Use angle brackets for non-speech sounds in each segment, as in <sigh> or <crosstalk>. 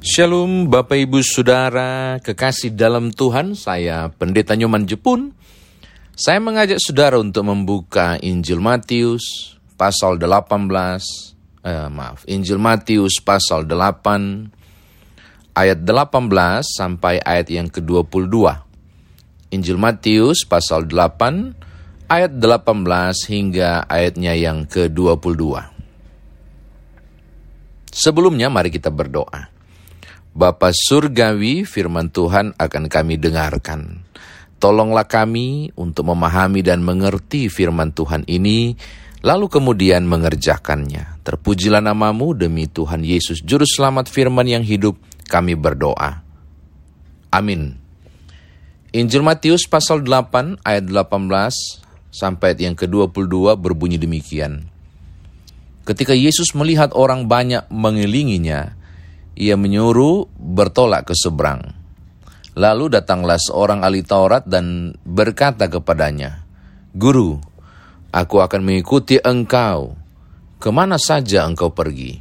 Shalom Bapak Ibu Saudara, kekasih dalam Tuhan, saya Pendeta Nyoman Jepun. Saya mengajak saudara untuk membuka Injil Matius pasal 18, eh, maaf, Injil Matius pasal 8, ayat 18 sampai ayat yang ke-22. Injil Matius pasal 8, ayat 18 hingga ayatnya yang ke-22. Sebelumnya mari kita berdoa. Bapa Surgawi, firman Tuhan akan kami dengarkan. Tolonglah kami untuk memahami dan mengerti firman Tuhan ini, lalu kemudian mengerjakannya. Terpujilah namamu demi Tuhan Yesus, Juru Selamat firman yang hidup, kami berdoa. Amin. Injil Matius pasal 8 ayat 18 sampai yang ke-22 berbunyi demikian. Ketika Yesus melihat orang banyak mengilinginya, ia menyuruh bertolak ke seberang. Lalu datanglah seorang ahli Taurat dan berkata kepadanya, Guru, aku akan mengikuti engkau, ke mana saja engkau pergi.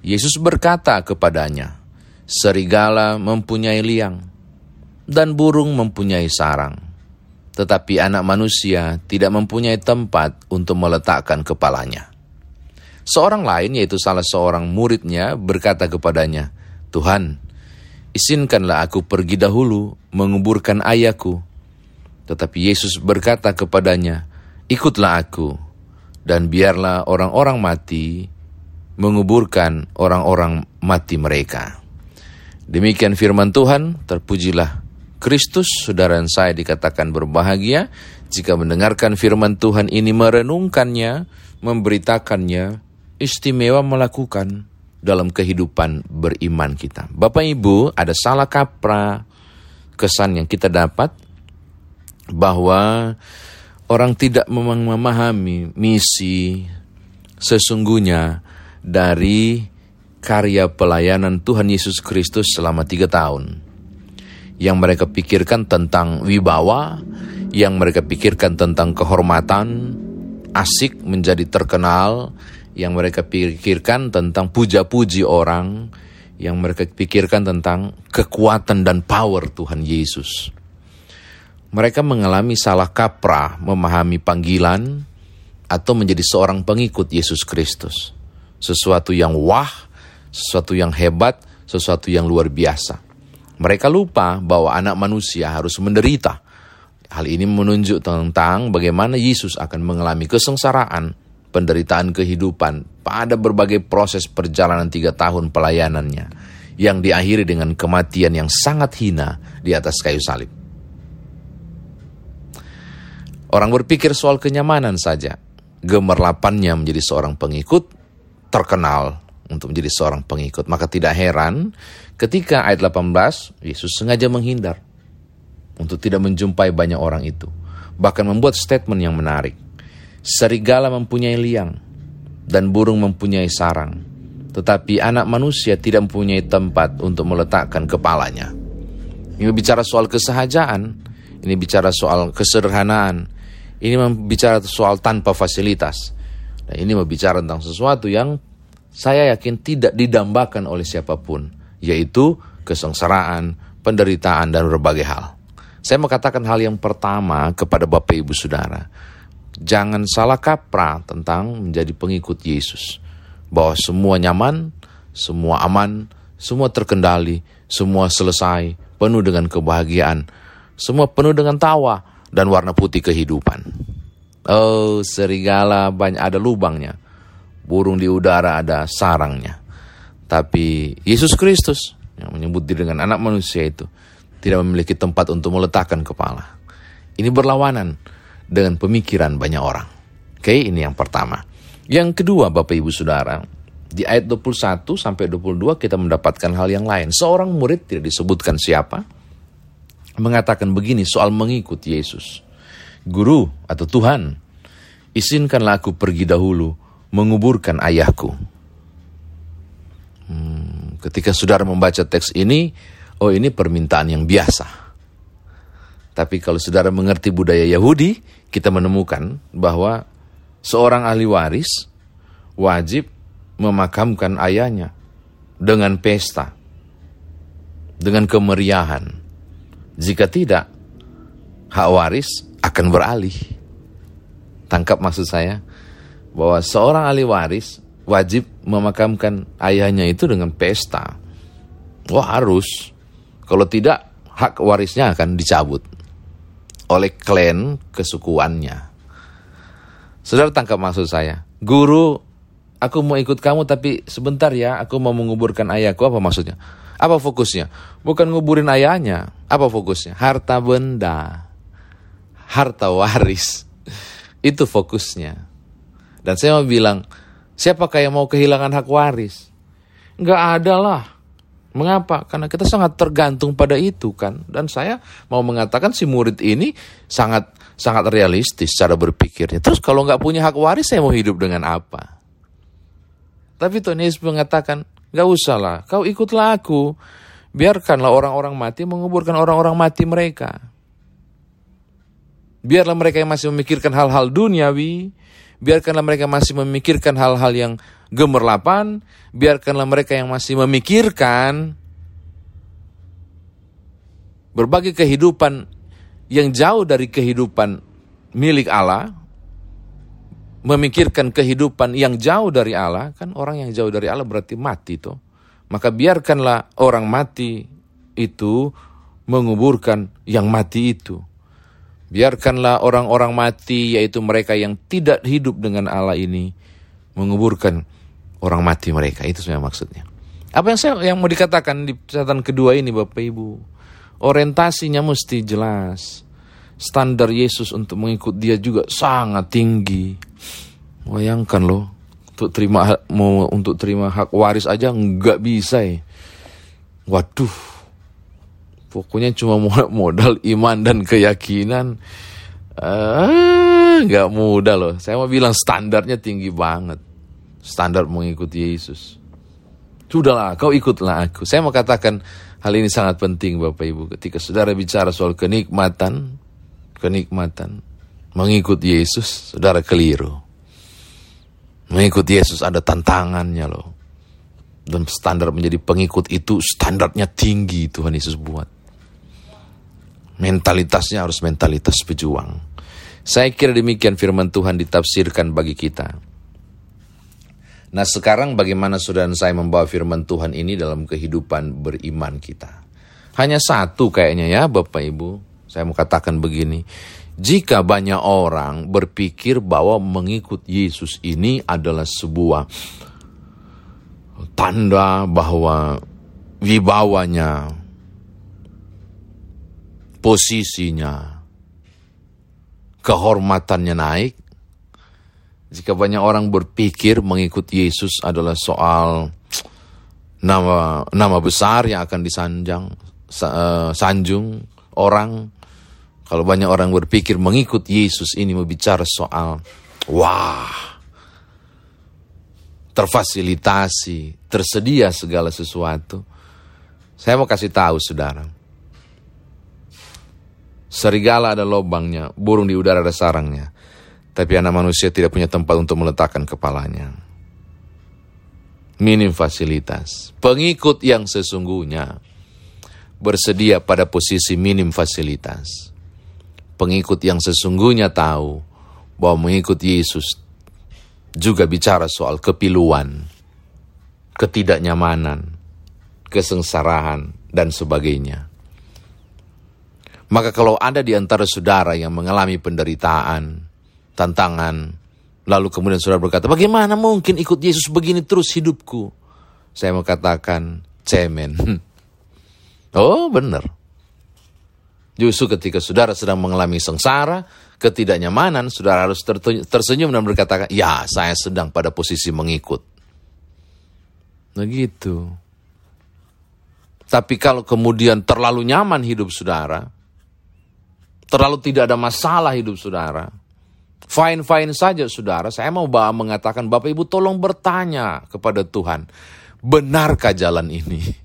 Yesus berkata kepadanya, Serigala mempunyai liang, dan burung mempunyai sarang, tetapi anak manusia tidak mempunyai tempat untuk meletakkan kepalanya. Seorang lain, yaitu salah seorang muridnya, berkata kepadanya, Tuhan, izinkanlah aku pergi dahulu menguburkan ayahku. Tetapi Yesus berkata kepadanya, ikutlah aku, dan biarlah orang-orang mati menguburkan orang-orang mati mereka. Demikian firman Tuhan, terpujilah Kristus, saudara saya dikatakan berbahagia jika mendengarkan firman Tuhan ini merenungkannya, memberitakannya, istimewa melakukan dalam kehidupan beriman kita. Bapak Ibu, ada salah kaprah kesan yang kita dapat bahwa orang tidak memahami misi sesungguhnya dari karya pelayanan Tuhan Yesus Kristus selama tiga tahun. Yang mereka pikirkan tentang wibawa, yang mereka pikirkan tentang kehormatan, asik menjadi terkenal, yang mereka pikirkan tentang puja-puji orang, yang mereka pikirkan tentang kekuatan dan power Tuhan Yesus. Mereka mengalami salah kaprah memahami panggilan atau menjadi seorang pengikut Yesus Kristus. Sesuatu yang wah, sesuatu yang hebat, sesuatu yang luar biasa. Mereka lupa bahwa anak manusia harus menderita. Hal ini menunjuk tentang bagaimana Yesus akan mengalami kesengsaraan, penderitaan kehidupan pada berbagai proses perjalanan tiga tahun pelayanannya yang diakhiri dengan kematian yang sangat hina di atas kayu salib. Orang berpikir soal kenyamanan saja, gemerlapannya menjadi seorang pengikut terkenal untuk menjadi seorang pengikut. Maka tidak heran ketika ayat 18 Yesus sengaja menghindar untuk tidak menjumpai banyak orang itu. Bahkan membuat statement yang menarik. Serigala mempunyai liang dan burung mempunyai sarang, tetapi anak manusia tidak mempunyai tempat untuk meletakkan kepalanya. Ini bicara soal kesehajaan, ini bicara soal kesederhanaan, ini bicara soal tanpa fasilitas. Dan ini berbicara tentang sesuatu yang saya yakin tidak didambakan oleh siapa pun, yaitu kesengsaraan, penderitaan, dan berbagai hal. Saya mau katakan hal yang pertama kepada Bapak Ibu Saudara Jangan salah kaprah tentang menjadi pengikut Yesus. Bahwa semua nyaman, semua aman, semua terkendali, semua selesai, penuh dengan kebahagiaan, semua penuh dengan tawa dan warna putih kehidupan. Oh, serigala banyak ada lubangnya. Burung di udara ada sarangnya. Tapi Yesus Kristus yang menyebut diri dengan anak manusia itu tidak memiliki tempat untuk meletakkan kepala. Ini berlawanan dengan pemikiran banyak orang. Oke, ini yang pertama. Yang kedua, Bapak Ibu Saudara, di ayat 21 sampai 22 kita mendapatkan hal yang lain. Seorang murid tidak disebutkan siapa mengatakan begini soal mengikut Yesus. Guru atau Tuhan, izinkanlah aku pergi dahulu menguburkan ayahku. Hmm, ketika saudara membaca teks ini, oh ini permintaan yang biasa tapi kalau saudara mengerti budaya Yahudi, kita menemukan bahwa seorang ahli waris wajib memakamkan ayahnya dengan pesta dengan kemeriahan. Jika tidak, hak waris akan beralih. Tangkap maksud saya bahwa seorang ahli waris wajib memakamkan ayahnya itu dengan pesta. Wah harus. Kalau tidak, hak warisnya akan dicabut oleh klan kesukuannya. Saudara tangkap maksud saya. Guru, aku mau ikut kamu tapi sebentar ya, aku mau menguburkan ayahku. Apa maksudnya? Apa fokusnya? Bukan nguburin ayahnya. Apa fokusnya? Harta benda. Harta waris. <laughs> Itu fokusnya. Dan saya mau bilang, siapakah yang mau kehilangan hak waris? Enggak ada lah. Mengapa? Karena kita sangat tergantung pada itu kan. Dan saya mau mengatakan si murid ini sangat sangat realistis cara berpikirnya. Terus kalau nggak punya hak waris saya mau hidup dengan apa? Tapi Tuhan Yesus mengatakan, nggak usah lah, kau ikutlah aku. Biarkanlah orang-orang mati menguburkan orang-orang mati mereka. Biarlah mereka yang masih memikirkan hal-hal duniawi, biarkanlah mereka masih memikirkan hal-hal yang gemerlapan, biarkanlah mereka yang masih memikirkan berbagai kehidupan yang jauh dari kehidupan milik Allah, memikirkan kehidupan yang jauh dari Allah, kan orang yang jauh dari Allah berarti mati tuh. Maka biarkanlah orang mati itu menguburkan yang mati itu. Biarkanlah orang-orang mati, yaitu mereka yang tidak hidup dengan Allah ini, menguburkan orang mati mereka. Itu sebenarnya maksudnya. Apa yang saya yang mau dikatakan di catatan kedua ini Bapak Ibu? Orientasinya mesti jelas. Standar Yesus untuk mengikut dia juga sangat tinggi. Bayangkan loh, untuk terima mau untuk terima hak waris aja nggak bisa ya. Waduh, pokoknya cuma <laughs> modal iman dan keyakinan. Ah, nggak mudah loh. Saya mau bilang standarnya tinggi banget standar mengikuti Yesus. Sudahlah, kau ikutlah aku. Saya mau katakan hal ini sangat penting Bapak Ibu. Ketika saudara bicara soal kenikmatan, kenikmatan, mengikut Yesus, saudara keliru. Mengikut Yesus ada tantangannya loh. Dan standar menjadi pengikut itu standarnya tinggi Tuhan Yesus buat. Mentalitasnya harus mentalitas pejuang. Saya kira demikian firman Tuhan ditafsirkan bagi kita. Nah sekarang bagaimana saudara saya membawa firman Tuhan ini dalam kehidupan beriman kita? Hanya satu kayaknya ya Bapak Ibu. Saya mau katakan begini. Jika banyak orang berpikir bahwa mengikut Yesus ini adalah sebuah tanda bahwa wibawanya, posisinya, kehormatannya naik, jika banyak orang berpikir mengikut Yesus adalah soal nama nama besar yang akan disanjang uh, sanjung orang kalau banyak orang berpikir mengikut Yesus ini berbicara soal wah terfasilitasi, tersedia segala sesuatu. Saya mau kasih tahu saudara. Serigala ada lobangnya, burung di udara ada sarangnya. Tapi anak manusia tidak punya tempat untuk meletakkan kepalanya. Minim fasilitas. Pengikut yang sesungguhnya bersedia pada posisi minim fasilitas. Pengikut yang sesungguhnya tahu bahwa mengikut Yesus juga bicara soal kepiluan, ketidaknyamanan, kesengsarahan, dan sebagainya. Maka kalau ada di antara saudara yang mengalami penderitaan, tantangan. Lalu kemudian saudara berkata, bagaimana mungkin ikut Yesus begini terus hidupku? Saya mau katakan, cemen. <laughs> oh benar. Justru ketika saudara sedang mengalami sengsara, ketidaknyamanan, saudara harus tersenyum dan berkata, ya saya sedang pada posisi mengikut. Nah gitu. Tapi kalau kemudian terlalu nyaman hidup saudara, terlalu tidak ada masalah hidup saudara, Fine-fine saja saudara, saya mau bawa mengatakan Bapak Ibu tolong bertanya kepada Tuhan. Benarkah jalan ini? <laughs>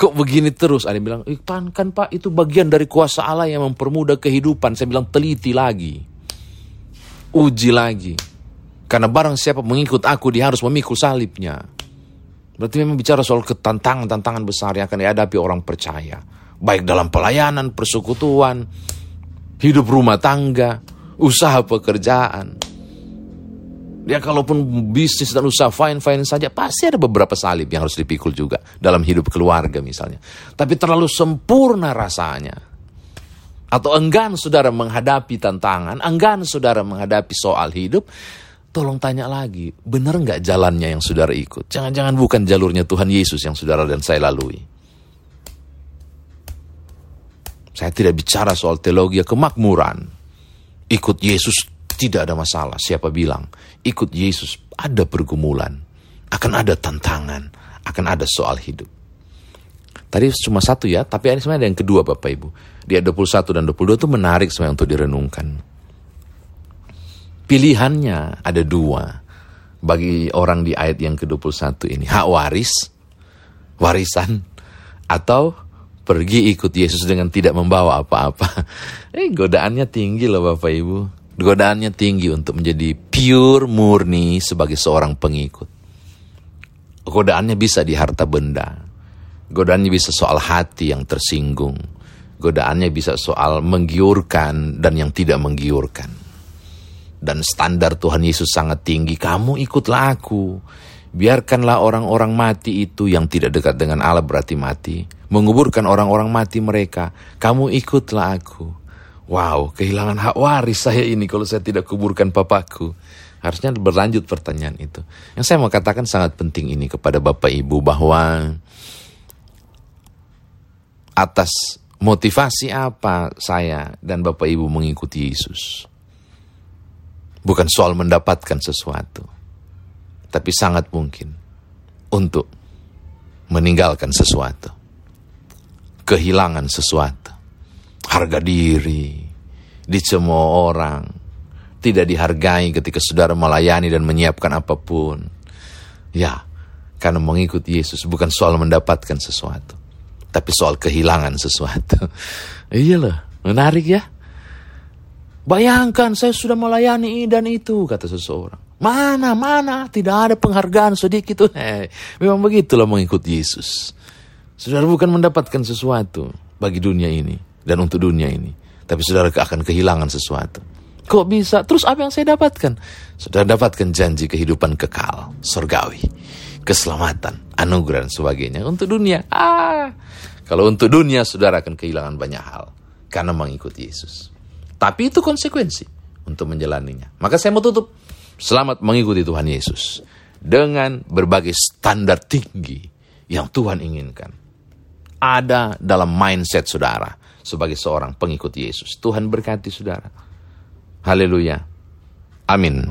Kok begini terus? Ada yang bilang, kan, kan Pak itu bagian dari kuasa Allah yang mempermudah kehidupan. Saya bilang teliti lagi. Uji lagi. Karena barang siapa mengikut aku, dia harus memikul salibnya. Berarti memang bicara soal ketantangan-tantangan besar yang akan dihadapi orang percaya. Baik dalam pelayanan, persekutuan, hidup rumah tangga, usaha pekerjaan. Ya kalaupun bisnis dan usaha fine-fine saja, pasti ada beberapa salib yang harus dipikul juga dalam hidup keluarga misalnya. Tapi terlalu sempurna rasanya. Atau enggan saudara menghadapi tantangan, enggan saudara menghadapi soal hidup, tolong tanya lagi, benar nggak jalannya yang saudara ikut? Jangan-jangan bukan jalurnya Tuhan Yesus yang saudara dan saya lalui. Saya tidak bicara soal teologi kemakmuran. Ikut Yesus tidak ada masalah. Siapa bilang? Ikut Yesus ada pergumulan. Akan ada tantangan. Akan ada soal hidup. Tadi cuma satu ya, tapi ini sebenarnya ada yang kedua Bapak Ibu. Di ayat 21 dan 22 itu menarik sebenarnya untuk direnungkan. Pilihannya ada dua bagi orang di ayat yang ke-21 ini. Hak waris, warisan, atau pergi ikut Yesus dengan tidak membawa apa-apa. <laughs> Eh, godaannya tinggi loh Bapak Ibu. Godaannya tinggi untuk menjadi pure murni sebagai seorang pengikut. Godaannya bisa di harta benda. Godaannya bisa soal hati yang tersinggung. Godaannya bisa soal menggiurkan dan yang tidak menggiurkan. Dan standar Tuhan Yesus sangat tinggi. Kamu ikutlah aku. Biarkanlah orang-orang mati itu yang tidak dekat dengan Allah berarti mati. Menguburkan orang-orang mati mereka. Kamu ikutlah aku. Wow, kehilangan hak waris saya ini kalau saya tidak kuburkan papaku. Harusnya berlanjut pertanyaan itu. Yang saya mau katakan sangat penting ini kepada Bapak Ibu bahwa atas motivasi apa saya dan Bapak Ibu mengikuti Yesus. Bukan soal mendapatkan sesuatu. Tapi sangat mungkin untuk meninggalkan sesuatu. Kehilangan sesuatu harga diri, dicemooh orang, tidak dihargai ketika saudara melayani dan menyiapkan apa pun. Ya, karena mengikuti Yesus bukan soal mendapatkan sesuatu, tapi soal kehilangan sesuatu. <laughs> iya loh, menarik ya. Bayangkan saya sudah melayani dan itu, kata seseorang. Mana, mana, tidak ada penghargaan sedikit. Hey, memang begitulah mengikuti Yesus. Saudara bukan mendapatkan sesuatu bagi dunia ini dan untuk dunia ini. Tapi saudara akan kehilangan sesuatu. Kok bisa? Terus apa yang saya dapatkan? Saudara dapatkan janji kehidupan kekal, surgawi, keselamatan, anugerah dan sebagainya. Untuk dunia, ah, kalau untuk dunia saudara akan kehilangan banyak hal karena mengikuti Yesus. Tapi itu konsekuensi untuk menjalaninya. Maka saya mau tutup. Selamat mengikuti Tuhan Yesus dengan berbagai standar tinggi yang Tuhan inginkan. Ada dalam mindset saudara sebagai seorang pengikut Yesus. Tuhan berkati saudara. Haleluya. Amin.